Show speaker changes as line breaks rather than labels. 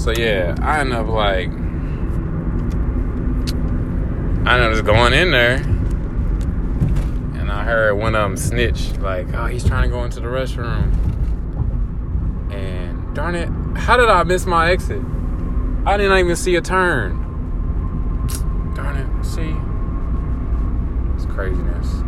So yeah, I end up like I end up just going in there and I heard one of them snitch, like, oh he's trying to go into the restroom. And darn it, how did I miss my exit? I didn't even see a turn. Darn it, see? It's craziness.